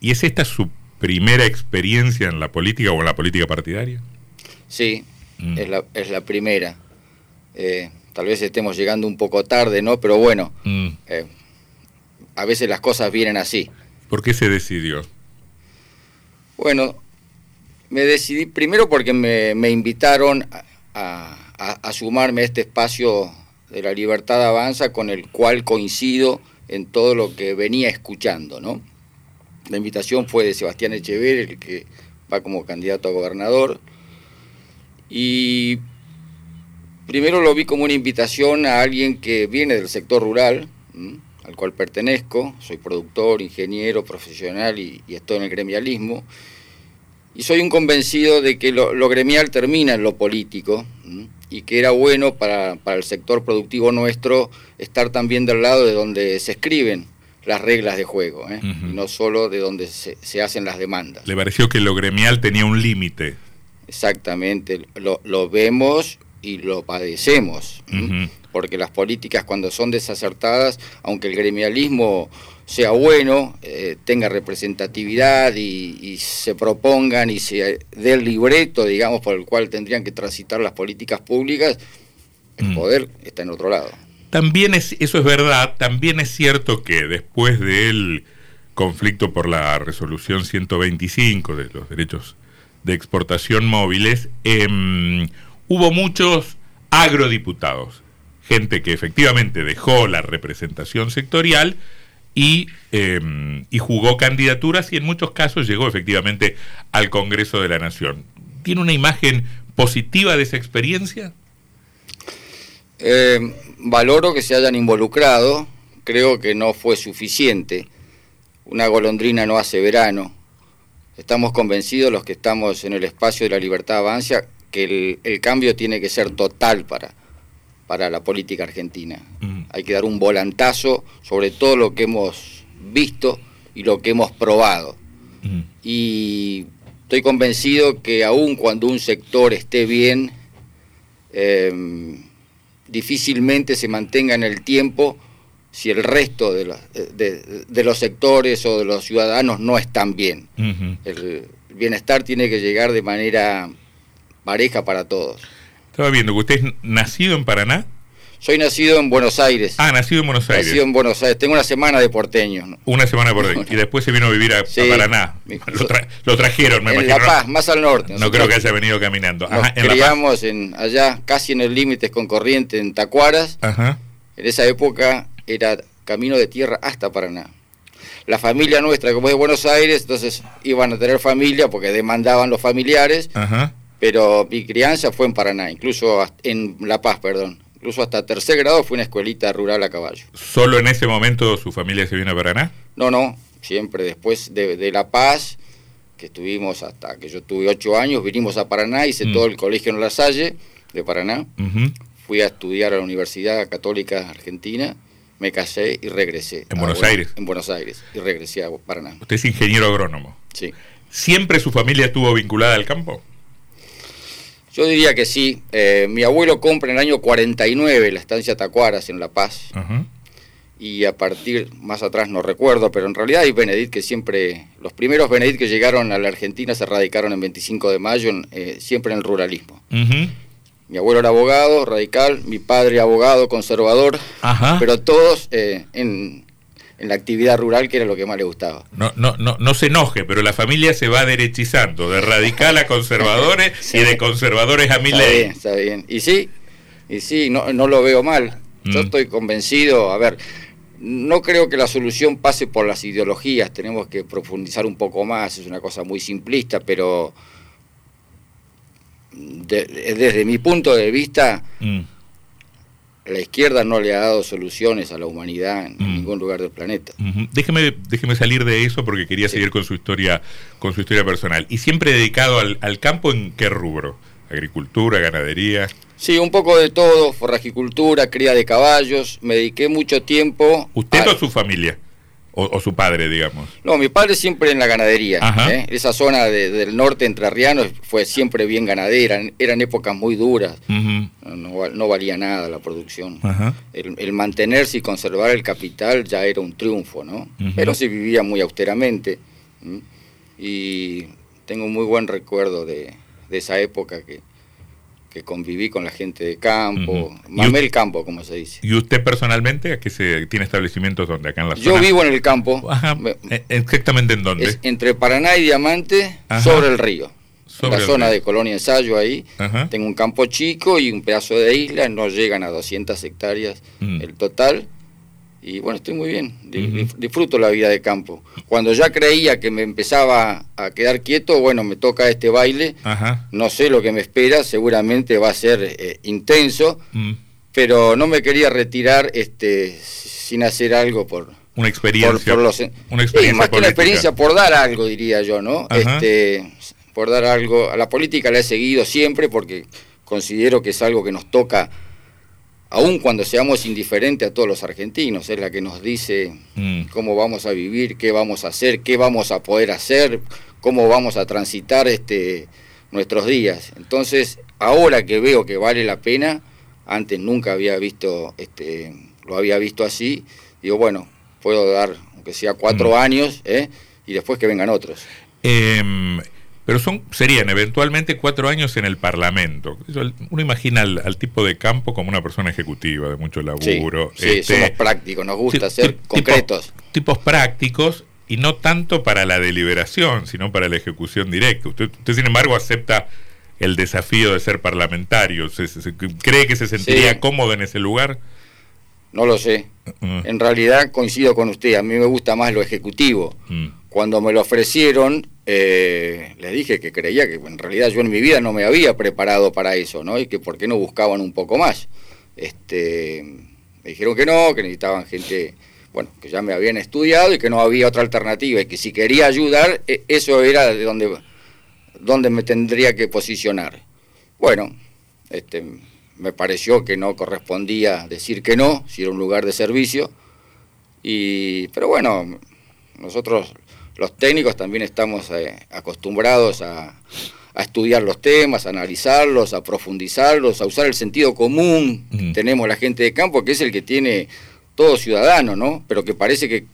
¿Y es esta su primera experiencia en la política o en la política partidaria? Sí, mm. es, la, es, la, primera. Eh, tal vez estemos llegando un poco tarde, ¿no? Pero bueno, mm. eh, a veces las cosas vienen así. ¿Por qué se decidió? Bueno, me decidí primero porque me, invitaron a, a, sumarme a este espacio de la libertad avanza con el cual coincido en todo lo que venía escuchando, ¿no? La invitación fue de Sebastián Echever, el que va como candidato a gobernador, y primero lo vi como una invitación a alguien que viene del sector rural, al cual pertenezco, soy productor, ingeniero, profesional y, estoy en el gremialismo, y soy un convencido de que lo, gremial termina en lo político y que era bueno para, el sector productivo nuestro estar también del lado de donde se escriben las reglas de juego, ¿eh? no solo de donde se, hacen las demandas. ¿Le pareció que lo gremial tenía un límite? Exactamente, lo, vemos y lo padecemos, porque las políticas cuando son desacertadas, aunque el gremialismo sea bueno, eh, tenga representatividad y, se propongan y se dé el libreto, digamos, por el cual tendrían que transitar las políticas públicas, el mm. poder está en otro lado. También es, eso es verdad, también es cierto que después del conflicto por la resolución 125 de los derechos de exportación móviles, em, hubo muchos agrodiputados, gente que efectivamente dejó la representación sectorial, Em, y, jugó candidaturas y en muchos casos llegó efectivamente al Congreso de la Nación. ¿Tiene una imagen positiva de esa experiencia? Em, valoro que se hayan involucrado, creo que no fue suficiente. Una golondrina no hace verano. Estamos convencidos los que estamos en el espacio de la libertad avanza que el cambio tiene que ser total para, para la política argentina. Mm. Hay que dar un volantazo sobre todo lo que hemos visto y lo que hemos probado. Mm. Y estoy convencido que aun cuando un sector esté bien, em, difícilmente se mantenga en el tiempo si el resto de, los sectores o de los ciudadanos no están bien. el bienestar tiene que llegar de manera pareja para todos. Estaba viendo que usted es nacido en Paraná. Soy nacido en Buenos Aires. Ah, nacido en Buenos Aires. Nacido en Buenos Aires. Tengo una semana de porteño. Una semana de porteño. Y después se vino a vivir a, Paraná. Lo, trajeron, me en La Paz, más al norte. No creo que haya venido caminando. Nos criamos en, allá, casi en el límite con corriente, en Tacuaras. Ajá. En esa época era camino de tierra hasta Paraná. La familia nuestra, como es de Buenos Aires, entonces iban a tener familia porque demandaban los familiares. Ajá pero mi crianza fue en Paraná, incluso en La Paz, perdón. Incluso hasta tercer grado fue una escuelita rural a caballo. ¿Solo en ese momento su familia se vino a Paraná? No, no, siempre después de, La Paz, que estuvimos hasta que yo tuve ocho años, vinimos a Paraná, hice mm. todo el colegio en La Salle de Paraná, fui a estudiar a la Universidad Católica Argentina, me casé y regresé. ¿En Buenos Aires? En Buenos Aires, y regresé a Paraná. ¿Usted es ingeniero agrónomo? Sí. ¿Siempre su familia estuvo vinculada al campo? Yo diría que sí. Eh, mi abuelo compra en el año 49 la estancia Tacuaras en La Paz. Y a partir, más atrás no recuerdo, pero en realidad hay Benedict que siempre, los primeros Benedict que llegaron a la Argentina se radicaron en 25 de mayo, eh, siempre en el ruralismo. Mi abuelo era abogado, radical, mi padre abogado, conservador, pero todos eh, en, en la actividad rural, que era lo que más le gustaba. No, no, no, no se enoje, pero la familia se va derechizando, de radical a conservadores y de conservadores a mi Está bien, está bien. Y sí, y sí, no, no lo veo mal. Yo mm. estoy convencido, a ver, no creo que la solución pase por las ideologías, tenemos que profundizar un poco más, es una cosa muy simplista, pero desde mi punto de vista... Mm la izquierda no le ha dado soluciones a la humanidad en mm. ningún lugar del planeta. déjeme, déjeme salir de eso porque quería seguir con su historia, con su historia personal. Y siempre dedicado al, campo en qué rubro? Agricultura, ganadería. Sí, un poco de todo, forragicultura, cría de caballos. Me dediqué mucho tiempo. ¿Usted o su familia? O, su padre, digamos. No, mi padre siempre en la ganadería. ¿eh? Esa zona del norte entrerriano fue siempre bien ganadera. Eran épocas muy duras. no, valía nada la producción. el, mantenerse y conservar el capital ya era un triunfo, ¿no? Pero se vivía muy austeramente. Y tengo un muy buen recuerdo de, esa época que, que, conviví con la gente de campo, mamé el campo, como se dice. ¿Y usted personalmente a qué se tiene establecimientos donde acá en la zona? Yo vivo en el campo. E, ¿Exactamente en dónde? entre Paraná y Diamante, sobre el río. En la zona de Colonia Ensayo ahí. Tengo un campo chico y un pedazo de isla, no llegan a 200 hectáreas mm. el total y bueno, estoy muy bien, disfruto la vida de campo. Cuando ya creía que me empezaba a quedar quieto, bueno, me toca este baile, no sé lo que me espera, seguramente va a ser eh, intenso, mm. pero no me quería retirar este, sin hacer algo por... Una experiencia. una experiencia más que una experiencia, por dar algo, diría yo, ¿no? Este, por dar algo. A la política la he seguido siempre porque considero que es algo que nos toca aun cuando seamos indiferentes a todos los argentinos, es la que nos dice mm. cómo vamos a vivir, qué vamos a hacer, qué vamos a poder hacer, cómo vamos a transitar este, nuestros días. Entonces, ahora que veo que vale la pena, antes nunca había visto, este, lo había visto así, digo, bueno, puedo dar, aunque sea cuatro mm. años, ¿eh? y después que vengan otros. Em, pero son serían eventualmente cuatro años en el Parlamento. Uno imagina al, tipo de campo como una persona ejecutiva, de mucho laburo. Sí, este, somos prácticos, nos gusta ser concretos. Tipos, prácticos y no tanto para la deliberación, sino para la ejecución directa. Usted, sin embargo, acepta el desafío de ser parlamentario. cree que se sentiría cómodo en ese lugar? No lo sé. Mm. En realidad coincido con usted, a mí me gusta más lo ejecutivo. Mm. Cuando me lo ofrecieron, eh, les dije que creía que en realidad yo en mi vida no me había preparado para eso, ¿no? Y que por qué no buscaban un poco más. Este, me dijeron que no, que necesitaban gente, bueno, que ya me habían estudiado y que no había otra alternativa y que si quería ayudar, e, eso era de donde, donde me tendría que posicionar. Bueno, este, me pareció que no correspondía decir que no, si era un lugar de servicio. Y, pero bueno, nosotros los técnicos también estamos eh, acostumbrados a, estudiar los temas, a analizarlos, a profundizarlos, a usar el sentido común. Tenemos la gente de campo que es el que tiene todo ciudadano, ¿no? Pero que parece que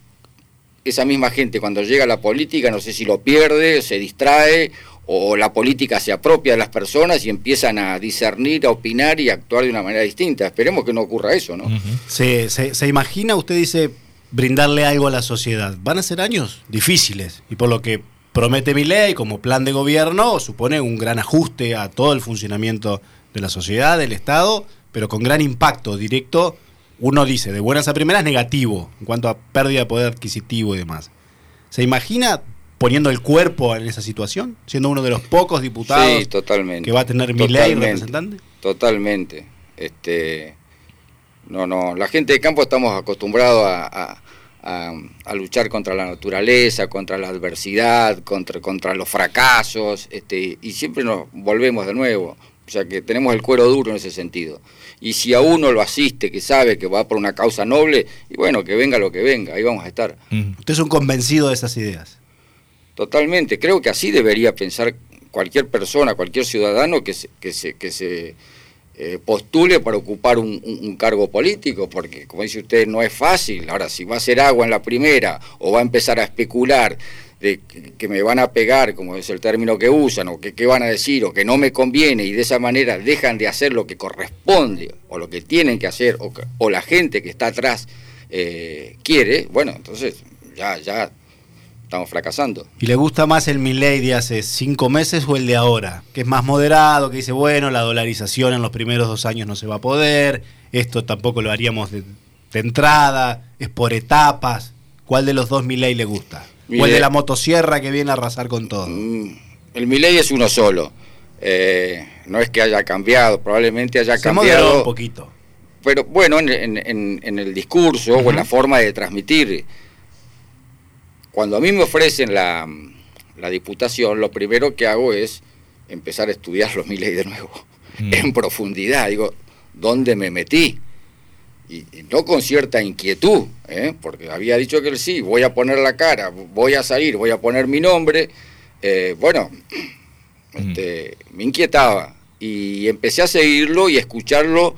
esa misma gente cuando llega a la política, no sé si lo pierde, se distrae o la política se apropia de las personas y empiezan a discernir, a opinar y a actuar de una manera distinta. Esperemos que no ocurra eso, ¿no? se, se, imagina, usted dice, brindarle algo a la sociedad. Van a ser años difíciles y por lo que promete mi ley como plan de gobierno supone un gran ajuste a todo el funcionamiento de la sociedad, del Estado, pero con gran impacto directo. Uno dice, de buenas a primeras, negativo en cuanto a pérdida de poder adquisitivo y demás. ¿Se imagina poniendo el cuerpo en esa situación? Siendo uno de los pocos diputados que va a tener mi ley representante. Totalmente. Este, no, no, la gente de campo estamos acostumbrados a, luchar contra la naturaleza, contra la adversidad, contra, contra los fracasos, este, y siempre nos volvemos de nuevo. O sea que tenemos el cuero duro en ese sentido. Y si a uno lo asiste, que sabe que va por una causa noble, y bueno, que venga lo que venga, ahí vamos a estar. Usted es un convencido de esas ideas. Totalmente, creo que así debería pensar cualquier persona, cualquier ciudadano que que se, que se eh, postule para ocupar un, cargo político, porque como dice usted, no es fácil. Ahora, si va a hacer agua en la primera o va a empezar a especular de que me van a pegar, como es el término que usan, o que qué van a decir, o que no me conviene, y de esa manera dejan de hacer lo que corresponde, o lo que tienen que hacer, o, la gente que está atrás eh, quiere, bueno, entonces ya, ya estamos fracasando. ¿Y le gusta más el Milley de hace cinco meses o el de ahora? Que es más moderado, que dice, bueno, la dolarización en los primeros dos años no se va a poder, esto tampoco lo haríamos de, entrada, es por etapas. ¿Cuál de los dos Milley le gusta? ¿O el de la motosierra que viene a arrasar con todo? Mm, el Milley es uno solo. Eh, no es que haya cambiado, probablemente haya cambiado. un poquito. Pero bueno, en, el discurso o en la forma de transmitir cuando a mí me ofrecen la, diputación, lo primero que hago es empezar a estudiar los miles de nuevo, mm. en profundidad. Digo, ¿dónde me metí? Y, no con cierta inquietud, ¿eh? porque había dicho que sí, voy a poner la cara, voy a salir, voy a poner mi nombre. Eh, bueno, mm. este, me inquietaba y empecé a seguirlo y a escucharlo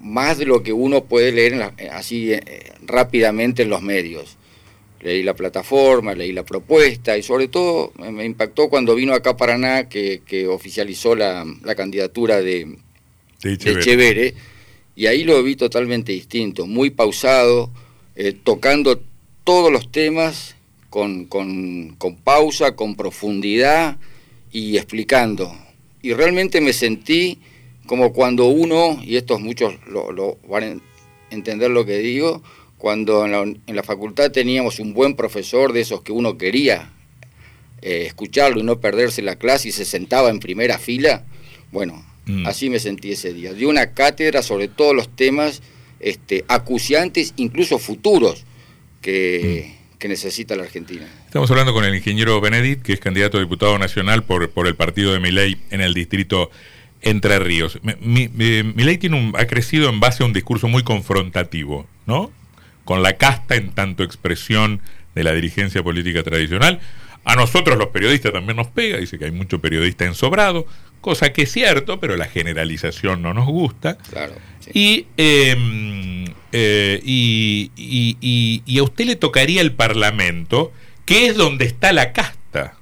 más de lo que uno puede leer así eh, rápidamente en los medios leí la plataforma, leí la propuesta y sobre todo me impactó cuando vino acá a Paraná que, oficializó la, candidatura de, de, y ahí lo vi totalmente distinto, muy pausado, eh, tocando todos los temas con, con, pausa, con profundidad y explicando. Y realmente me sentí como cuando uno, y estos muchos lo, lo van a entender lo que digo, cuando en la, facultad teníamos un buen profesor de esos que uno quería eh, escucharlo y no perderse la clase y se sentaba en primera fila, bueno, mm. así me sentí ese día. Dio una cátedra sobre todos los temas este, acuciantes, incluso futuros, que, mm. que, necesita la Argentina. Estamos hablando con el ingeniero Benedict, que es candidato a diputado nacional por, por el partido de Miley en el distrito Entre Ríos. Miley tiene un, ha crecido en base a un discurso muy confrontativo, ¿no? Con la casta en tanto expresión de la dirigencia política tradicional. A nosotros los periodistas también nos pega, dice que hay mucho periodista ensobrado, cosa que es cierto, pero la generalización no nos gusta. Claro, em, eh, y, y, a usted le tocaría el Parlamento, que es donde está la casta.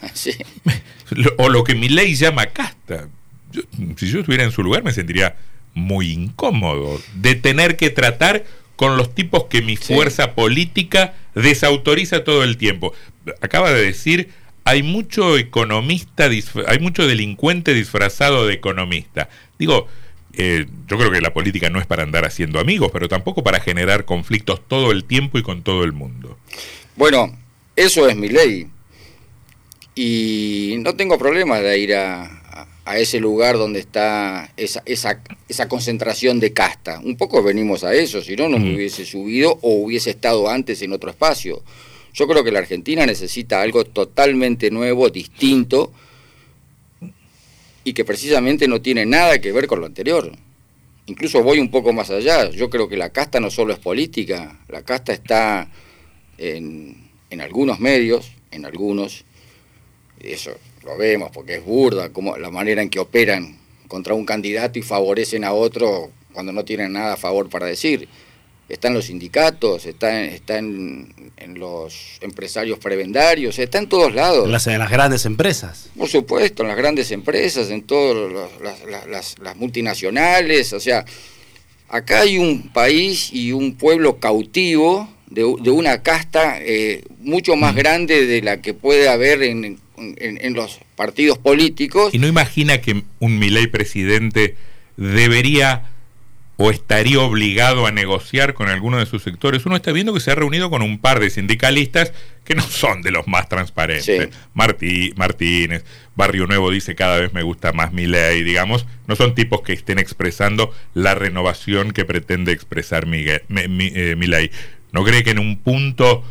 o lo que mi ley llama casta. si yo estuviera en su lugar me sentiría muy incómodo de tener que tratar con los tipos que mi fuerza política desautoriza todo el tiempo. Acaba de decir, hay mucho economista, hay mucho delincuente disfrazado de economista. Digo, eh, yo creo que la política no es para andar haciendo amigos, pero tampoco para generar conflictos todo el tiempo y con todo el mundo. Bueno, eso es mi ley. Y no tengo problema de ir a, a ese lugar donde está esa, esa, esa, concentración de casta. Un poco venimos a eso, si no, no me hubiese subido o hubiese estado antes en otro espacio. Yo creo que la Argentina necesita algo totalmente nuevo, distinto, y que precisamente no tiene nada que ver con lo anterior. Incluso voy un poco más allá. Yo creo que la casta no solo es política, la casta está en, en algunos medios, en algunos, eso lo vemos porque es burda como la manera en que operan contra un candidato y favorecen a otro cuando no tienen nada a favor para decir. Están los sindicatos, está, está en, los empresarios prebendarios, está en todos lados. En las, en las grandes empresas. Por supuesto, en las grandes empresas, en todas las, las multinacionales. O sea, acá hay un país y un pueblo cautivo de, una casta eh, mucho más mm. grande de la que puede haber en, en, los partidos políticos. ¿Y no imagina que un Milei presidente debería o estaría obligado a negociar con alguno de sus sectores? Uno está viendo que se ha reunido con un par de sindicalistas que no son de los más transparentes. Martí, Martínez, Barrio Nuevo dice cada vez me gusta más Milei, digamos, no son tipos que estén expresando la renovación que pretende expresar Miguel, eh, ¿No cree que en un punto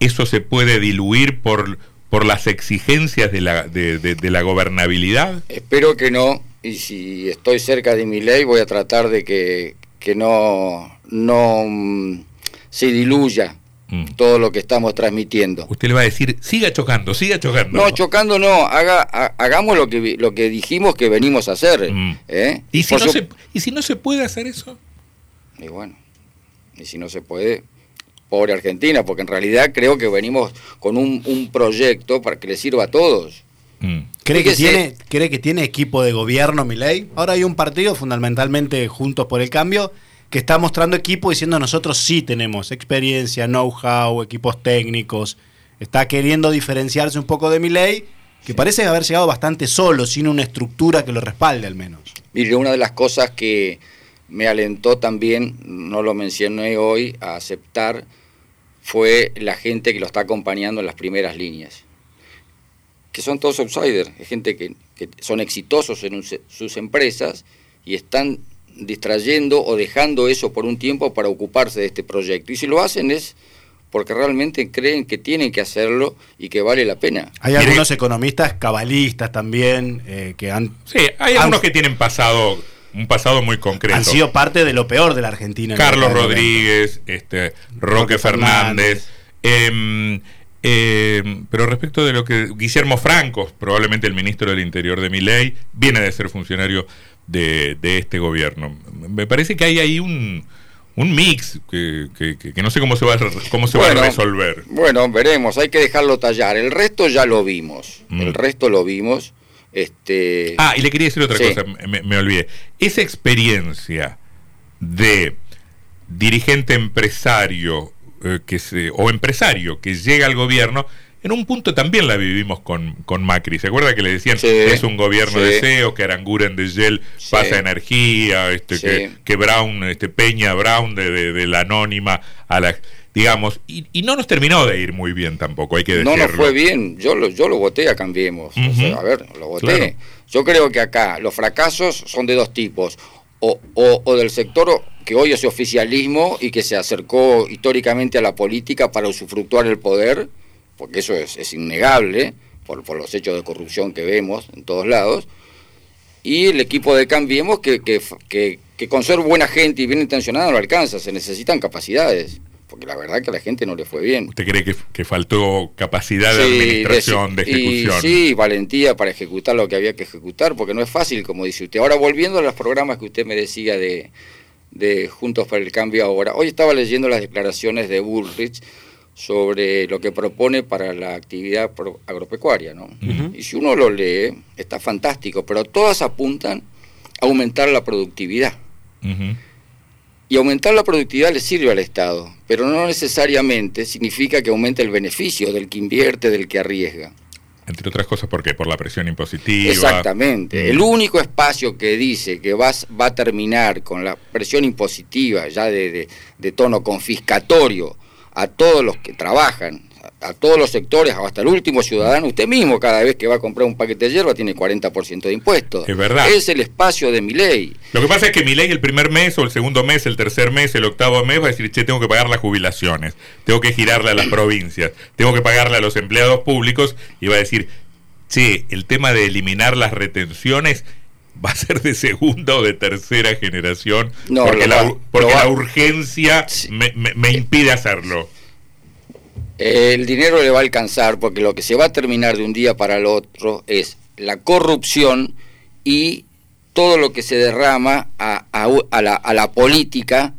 eso se puede diluir por, por las exigencias de la, de, la gobernabilidad? Espero que no, y si estoy cerca de mi ley voy a tratar de que, que no, no mm, se diluya mm. todo lo que estamos transmitiendo. Usted le va a decir, siga chocando, siga chocando. No, chocando no, haga, hagamos lo que, lo que dijimos que venimos a hacer. Mm. ¿eh? ¿Y, si no se, ¿Y si no se puede hacer eso? Y bueno, y si no se puede, pobre Argentina, porque en realidad creo que venimos con un, proyecto para que le sirva a todos. Mm. ¿Cree, que tiene, ¿Cree que tiene equipo de gobierno, mi ley? Ahora hay un partido, fundamentalmente Juntos por el Cambio, que está mostrando equipo diciendo nosotros sí tenemos experiencia, know-how, equipos técnicos. Está queriendo diferenciarse un poco de mi ley, que parece haber llegado bastante solo, sin una estructura que lo respalde al menos. Mire, una de las cosas que me alentó también, no lo mencioné hoy, a aceptar fue la gente que lo está acompañando en las primeras líneas, que son todos outsiders, es gente que, son exitosos en sus empresas y están distrayendo o dejando eso por un tiempo para ocuparse de este proyecto. Y si lo hacen es porque realmente creen que tienen que hacerlo y que vale la pena. Hay algunos economistas cabalistas también eh, que han... Sí, hay algunos que tienen pasado un pasado muy concreto. Han sido parte de lo peor de la Argentina. Carlos Rodríguez, este, Roque, Fernández. Em, em, pero respecto de lo que Guillermo Franco, probablemente el ministro del Interior de mi ley, viene de ser funcionario de, este gobierno. Me parece que hay ahí un, un mix que, no sé cómo se va a, cómo se va a resolver. Bueno, veremos, hay que dejarlo tallar. El resto ya lo vimos. Mm. El resto lo vimos. Este... Ah, y le quería decir otra cosa, me, olvidé. Esa experiencia de dirigente empresario eh, que se, o empresario que llega al gobierno en un punto también la vivimos con, con Macri. ¿Se acuerda que le decían es un gobierno de CEO, que Aranguren de Yel pasa energía, este, que, Brown, este, Peña Brown de, la anónima a la digamos, y, no nos terminó de ir muy bien tampoco, hay que decirlo. No nos fue bien, yo lo, yo lo voté a Cambiemos, a ver, lo voté. Yo creo que acá los fracasos son de dos tipos, o, o, o del sector que hoy es oficialismo y que se acercó históricamente a la política para usufructuar el poder, porque eso es, innegable por, los hechos de corrupción que vemos en todos lados, y el equipo de Cambiemos que, que, con ser buena gente y bien intencionada no alcanza, se necesitan capacidades porque la verdad que a la gente no le fue bien. ¿Usted cree que, faltó capacidad de administración, de, ejecución? sí, valentía para ejecutar lo que había que ejecutar, porque no es fácil, como dice usted. Ahora, volviendo a los programas que usted me decía de, de Juntos para el Cambio ahora, hoy estaba leyendo las declaraciones de Bullrich sobre lo que propone para la actividad agropecuaria, ¿no? Y si uno lo lee, está fantástico, pero todas apuntan a aumentar la productividad. Y aumentar la productividad le sirve al Estado, pero no necesariamente significa que aumente el beneficio del que invierte, del que arriesga. Entre otras cosas, ¿por qué? Por la presión impositiva. Exactamente. Mm. El único espacio que dice que va a terminar con la presión impositiva, ya de tono confiscatorio, a todos los que trabajan, a todos los sectores, hasta el último ciudadano, usted mismo cada vez que va a comprar un paquete de hierba tiene 40% de impuestos. Es verdad. Es el espacio de mi ley. Lo que pasa es que mi ley el primer mes o el segundo mes, el tercer mes, el octavo mes va a decir, che, tengo que pagar las jubilaciones, tengo que girarle a las provincias, tengo que pagarle a los empleados públicos y va a decir, che, el tema de eliminar las retenciones va a ser de segunda o de tercera generación porque, la, porque la, urgencia me, impide hacerlo. El dinero le va a alcanzar porque lo que se va a terminar de un día para el otro es la corrupción y todo lo que se derrama a, la, a la, política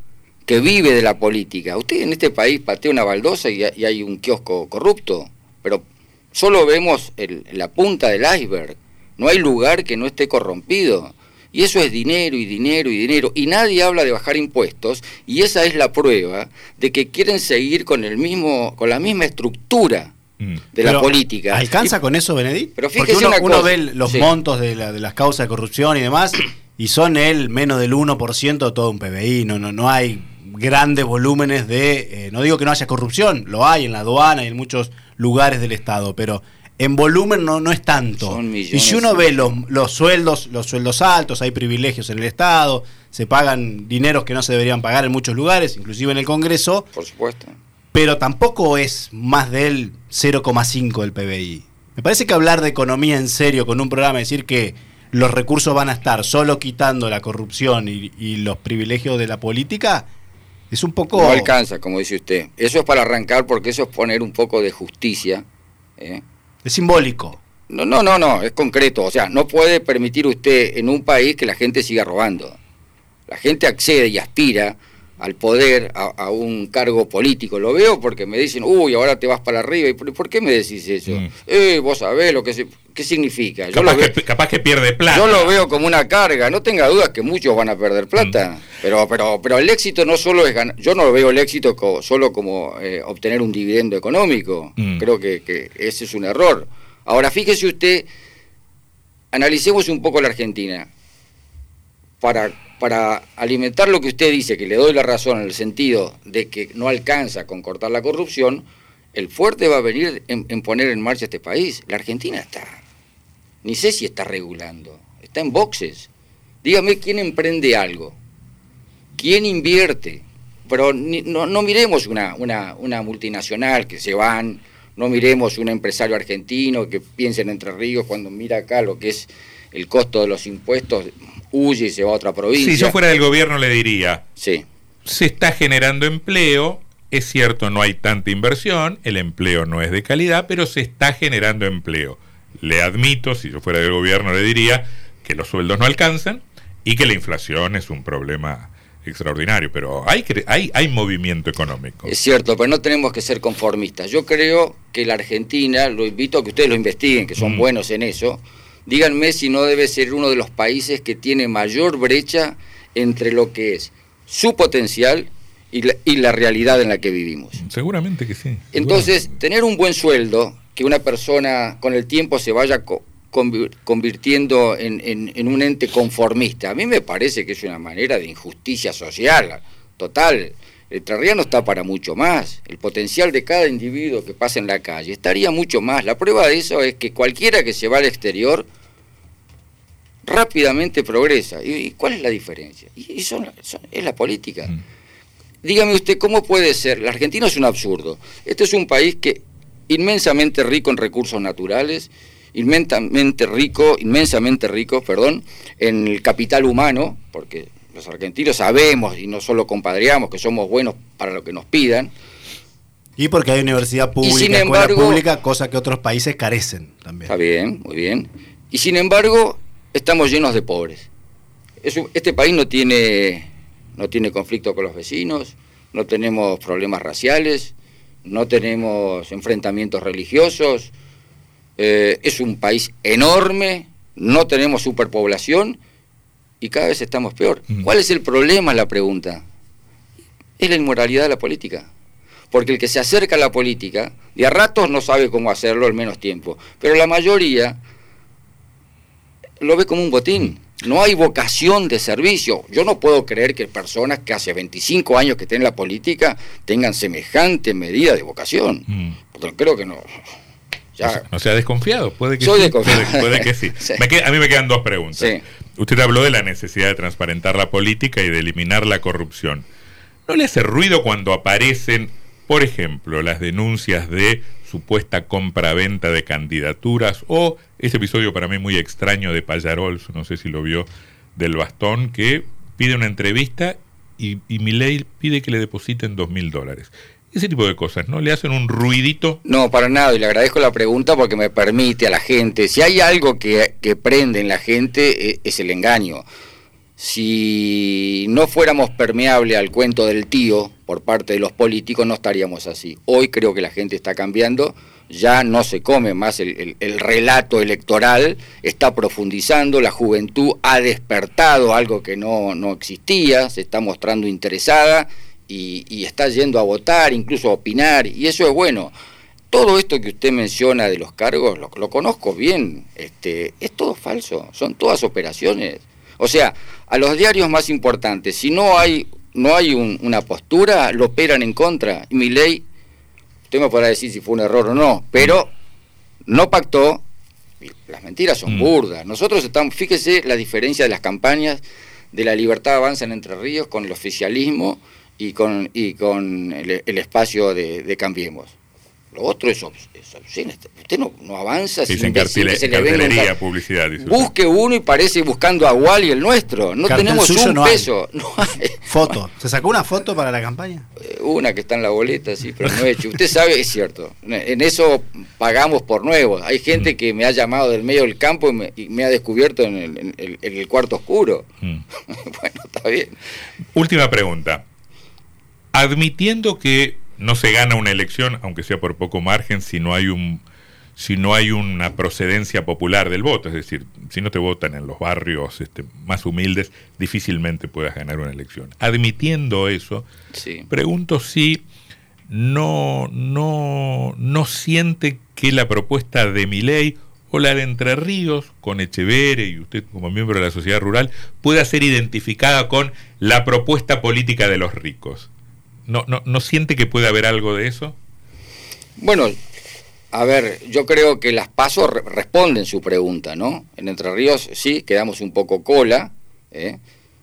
que vive de la política. Usted en este país patea una baldosa y, hay un kiosco corrupto, pero solo vemos la punta del iceberg no hay lugar que no esté corrompido. Y eso es dinero y dinero y dinero. Y nadie habla de bajar impuestos. Y esa es la prueba de que quieren seguir con, el mismo, con la misma estructura mm. de la política. ¿Alcanza con eso, Benedict? Pero Porque uno, ve los montos de, las causas de corrupción y demás, y son el menos del 1% de todo un PBI. No, no, no hay grandes volúmenes de. Eh, no digo que no haya corrupción, lo hay en la aduana y en muchos lugares del Estado, pero en volumen no, no es tanto. y si uno ve los, los, sueldos, los sueldos altos, hay privilegios en el Estado, se pagan dineros que no se deberían pagar en muchos lugares, inclusive en el Congreso. Por supuesto. Pero tampoco es más del 0,5 del PBI. Me parece que hablar de economía en serio con un programa, decir que los recursos van a estar solo quitando la corrupción y, y los privilegios de la política, es un poco... No alcanza, como dice usted. Eso es para arrancar porque eso es poner un poco de justicia. ¿eh? Es simbólico. No, no, no, no, es concreto. O sea, no puede permitir usted en un país que la gente siga robando. La gente accede y aspira al poder, a, un cargo político. Lo veo porque me dicen, uy, ahora te vas para arriba. ¿Y por, qué me decís eso? Mm. Eh, vos sabés lo que qué significa. Yo capaz, que, capaz que pierde plata. Yo lo veo como una carga. No tenga dudas que muchos van a perder plata. Mm. Pero, pero, pero el éxito no solo es ganar. Yo no veo el éxito solo como eh, obtener un dividendo económico. Mm. Creo que, que ese es un error. Ahora, fíjese usted, analicemos un poco la Argentina. Para para alimentar lo que usted dice, que le doy la razón en el sentido de que no alcanza con cortar la corrupción, el fuerte va a venir en, poner en marcha este país. La Argentina está, ni sé si está regulando, está en boxes. Dígame quién emprende algo, quién invierte, pero no, miremos una, una, una multinacional que se van, no miremos un empresario argentino que piense en Entre Ríos cuando mira acá lo que es el costo de los impuestos, huye y se va a otra provincia. Si yo fuera del gobierno le diría, sí. se está generando empleo, es cierto, no hay tanta inversión, el empleo no es de calidad, pero se está generando empleo. Le admito, si yo fuera del gobierno le diría que los sueldos no alcanzan y que la inflación es un problema extraordinario, pero hay, hay, hay movimiento económico. Es cierto, pero no tenemos que ser conformistas. Yo creo que la Argentina, lo invito a que ustedes lo investiguen, que son mm. buenos en eso, díganme si no debe ser uno de los países que tiene mayor brecha entre lo que es su potencial y la, y la realidad en la que vivimos. Seguramente que sí. Entonces, tener un buen sueldo, que una persona con el tiempo se vaya convirtiendo en, un ente conformista. A mí me parece que es una manera de injusticia social total. El terreno está para mucho más. El potencial de cada individuo que pasa en la calle estaría mucho más. La prueba de eso es que cualquiera que se va al exterior rápidamente progresa. ¿Y, cuál es la diferencia? Y eso es la política. Mm. Dígame usted, ¿cómo puede ser? La Argentina es un absurdo. Este es un país que inmensamente rico en recursos naturales, inmensamente rico, inmensamente rico, perdón, en el capital humano, porque los argentinos sabemos y no solo compadreamos que somos buenos para lo que nos pidan. Y porque hay universidad pública, escuela pública, cosa que otros países carecen también. Está bien, muy bien. Y sin embargo, estamos llenos de pobres. este país no tiene, no tiene conflicto con los vecinos, no tenemos problemas raciales, no tenemos enfrentamientos religiosos, eh, es un país enorme, no tenemos superpoblación y cada vez estamos peor. Mm. ¿Cuál es el problema? La pregunta. Es la inmoralidad de la política. Porque el que se acerca a la política, de a ratos no sabe cómo hacerlo al menos tiempo, pero la mayoría lo ve como un botín. No hay vocación de servicio. Yo no puedo creer que personas que hace 25 años que estén en la política tengan semejante medida de vocación. Mm. Porque creo que no. No sea desconfiado, puede que sí. Puede, que sí. a mí me quedan dos preguntas. Usted habló de la necesidad de transparentar la política y de eliminar la corrupción. ¿No le hace ruido cuando aparecen, por ejemplo, las denuncias de supuesta compra-venta de candidaturas o ese episodio para mí muy extraño de Payarol, no sé si lo vio, del bastón, que pide una entrevista y, y Milei pide que le depositen dos mil dólares? Ese tipo de cosas, ¿no? ¿Le hacen un ruidito? No, para nada, y le agradezco la pregunta porque me permite a la gente, si hay algo que, que prende en la gente, e, es el engaño. Si no fuéramos permeables al cuento del tío por parte de los políticos, no estaríamos así. Hoy creo que la gente está cambiando, ya no se come más el, el relato electoral, está profundizando, la juventud ha despertado algo que no, no existía, se está mostrando interesada y, está yendo a votar, incluso a opinar, y eso es bueno. Todo esto que usted menciona de los cargos, lo, lo conozco bien, este, es todo falso, son todas operaciones. O sea, a los diarios más importantes, si no hay, no hay una postura, lo operan en contra. Y mi ley, usted me podrá decir si fue un error o no, pero no pactó, las mentiras son mm. burdas. Nosotros estamos, fíjese la diferencia de las campañas de la libertad avanza en Entre Ríos con el oficialismo y con, y con el, espacio de, de, Cambiemos. Lo otro es, es Usted no, no avanza sin cartelería, publicidad. Busque uno y parece buscando a Wally el nuestro. No tenemos un peso. Foto. ¿Se sacó una foto para la campaña? Eh, una que está en la boleta, sí, pero no he hecho. Usted sabe, es cierto. En eso pagamos por nuevos. Hay gente mm. que me ha llamado del medio del campo y me, ha descubierto en el, cuarto oscuro. Mm. bueno, está bien. Última pregunta admitiendo que no se gana una elección, aunque sea por poco margen, si no hay un si no hay una procedencia popular del voto, es decir, si no te votan en los barrios este, más humildes, difícilmente puedas ganar una elección. Admitiendo eso, pregunto si no, no, no siente que la propuesta de mi ley o la de Entre Ríos, con Echeverre y usted como miembro de la sociedad rural, pueda ser identificada con la propuesta política de los ricos. ¿No, no, ¿No siente que puede haber algo de eso? Bueno, a ver, yo creo que las pasos responden su pregunta, ¿no? En Entre Ríos sí, quedamos un poco cola. ¿eh?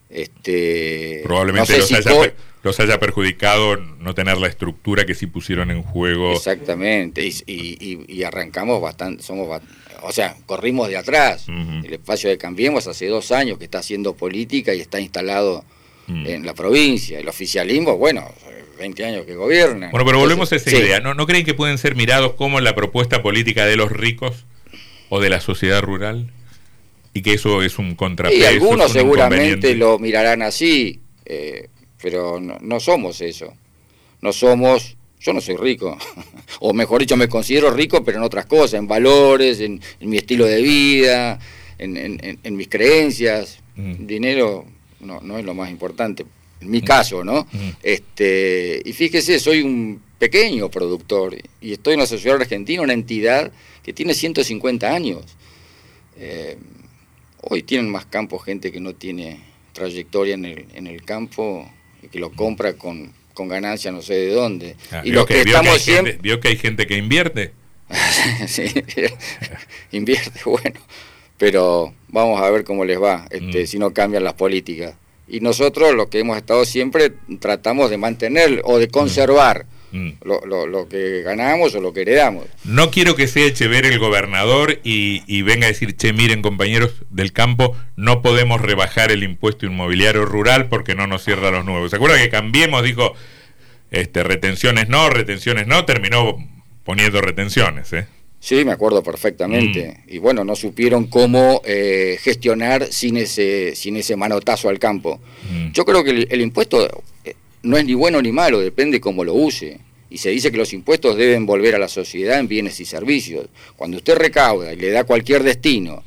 Este, Probablemente los, haya, perjudicado no tener la estructura que sí pusieron en juego. Exactamente, y, arrancamos bastante, somos o sea, corrimos de atrás. El espacio de Cambiemos hace dos años que está haciendo política y está instalado mm. en la provincia. El oficialismo, bueno, 20 años que gobiernan. Bueno, pero volvemos a esa idea. ¿No, ¿No creen que pueden ser mirados como la propuesta política de los ricos o de la sociedad rural? Y que eso es un contrapeso. Y algunos seguramente lo mirarán así. Eh, pero no, somos eso. No somos, yo no soy rico, o mejor dicho, me considero rico, pero en otras cosas, en valores, en, mi estilo de vida, en, mis creencias. Mm. Dinero no, no es lo más importante, en mi caso, ¿no? Este, y fíjese, soy un pequeño productor y estoy en la Sociedad Argentina, una entidad que tiene 150 años. Eh, hoy tienen más campo gente que no tiene trayectoria en el, en el campo y que lo compra con, con ganancia no sé de dónde. Ah, y lo que, estamos siempre... ¿Vio que hay gente que invierte? sí, invierte, bueno. Pero vamos a ver cómo les va este, mm. si no cambian las políticas. Y nosotros, lo que hemos estado siempre, tratamos de mantener o de conservar Mm. Lo, lo, que ganamos o lo que heredamos. No quiero que se eche ver el gobernador y, venga a decir, che, miren compañeros del campo, no podemos rebajar el impuesto inmobiliario rural porque no nos cierra los nuevos. ¿Se acuerdan que cambiemos? Dijo, este, retenciones no, retenciones no, terminó poniendo retenciones, ¿eh? Sí, me acuerdo perfectamente. Mm. Y bueno, no supieron cómo eh, gestionar sin ese, sin ese manotazo al campo. Mm. Yo creo que el impuesto eh, no es ni bueno ni malo, depende cómo lo use. Y se dice que los impuestos deben volver a la sociedad en bienes y servicios. Cuando usted recauda y le da cualquier destino,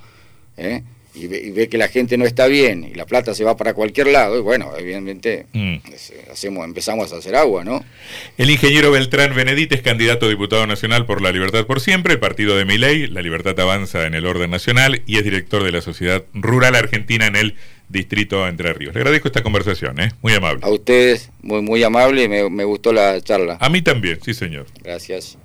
¿eh? Y, ve, que la gente no está bien y la plata se va para cualquier lado, y bueno, evidentemente mm. hacemos, empezamos a hacer agua, ¿no? El ingeniero Beltrán Benedite es candidato a diputado nacional por La Libertad por Siempre, el partido de Miley, La Libertad avanza en el orden nacional y es director de la Sociedad Rural Argentina en el Distrito Entre Ríos. Le agradezco esta conversación, ¿eh? muy amable. A ustedes, muy, muy amable me, me gustó la charla. A mí también, sí señor. Gracias.